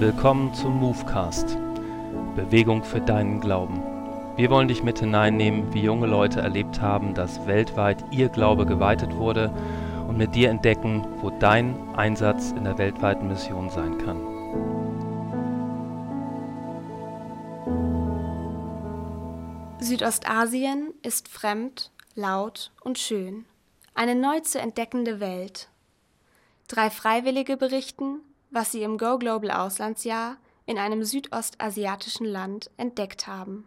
Willkommen zum Movecast. Bewegung für deinen Glauben. Wir wollen dich mit hineinnehmen, wie junge Leute erlebt haben, dass weltweit ihr Glaube geweitet wurde und mit dir entdecken, wo dein Einsatz in der weltweiten Mission sein kann. Südostasien ist fremd, laut und schön. Eine neu zu entdeckende Welt. Drei Freiwillige berichten, was sie im Go Global Auslandsjahr in einem südostasiatischen Land entdeckt haben.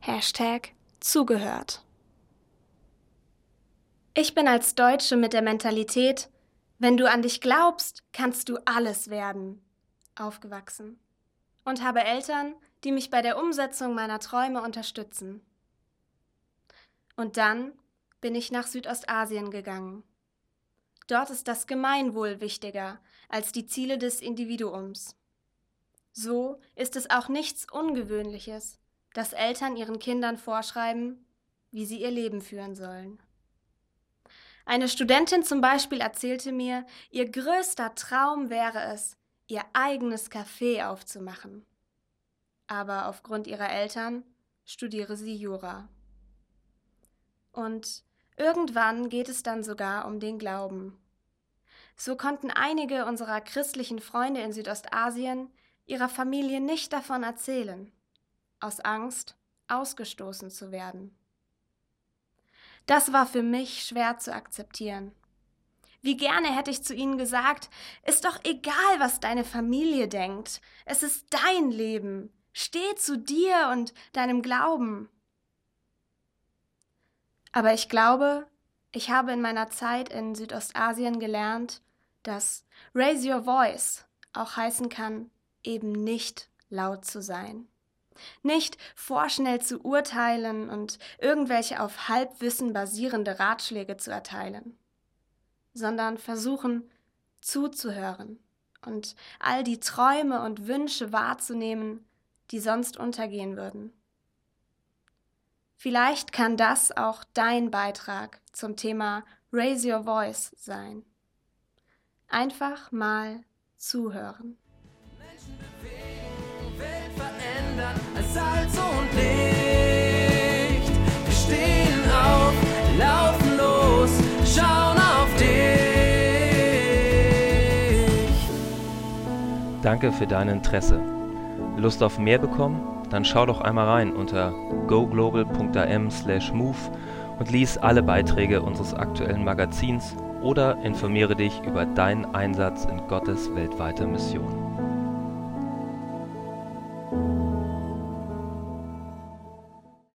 Hashtag zugehört. Ich bin als Deutsche mit der Mentalität, wenn du an dich glaubst, kannst du alles werden, aufgewachsen und habe Eltern, die mich bei der Umsetzung meiner Träume unterstützen. Und dann bin ich nach Südostasien gegangen. Dort ist das Gemeinwohl wichtiger als die Ziele des Individuums. So ist es auch nichts Ungewöhnliches, dass Eltern ihren Kindern vorschreiben, wie sie ihr Leben führen sollen. Eine Studentin zum Beispiel erzählte mir, ihr größter Traum wäre es, ihr eigenes Café aufzumachen. Aber aufgrund ihrer Eltern studiere sie Jura. Und irgendwann geht es dann sogar um den Glauben. So konnten einige unserer christlichen Freunde in Südostasien ihrer Familie nicht davon erzählen, aus Angst, ausgestoßen zu werden. Das war für mich schwer zu akzeptieren. Wie gerne hätte ich zu ihnen gesagt, ist doch egal, was deine Familie denkt. Es ist dein Leben. Steh zu dir und deinem Glauben. Aber ich glaube, ich habe in meiner Zeit in Südostasien gelernt, dass Raise Your Voice auch heißen kann, eben nicht laut zu sein. Nicht vorschnell zu urteilen und irgendwelche auf Halbwissen basierende Ratschläge zu erteilen, sondern versuchen zuzuhören und all die Träume und Wünsche wahrzunehmen, die sonst untergehen würden. Vielleicht kann das auch dein Beitrag zum Thema Raise Your Voice sein. Einfach mal zuhören. Menschen bewegen, Welt verändern, als Salz und Licht. Wir stehen auf, laufen los, schauen auf dich. Danke für dein Interesse. Lust auf mehr bekommen? Dann schau doch einmal rein unter goglobal.am/move und lies alle Beiträge unseres aktuellen Magazins oder informiere dich über deinen Einsatz in Gottes weltweiter Mission.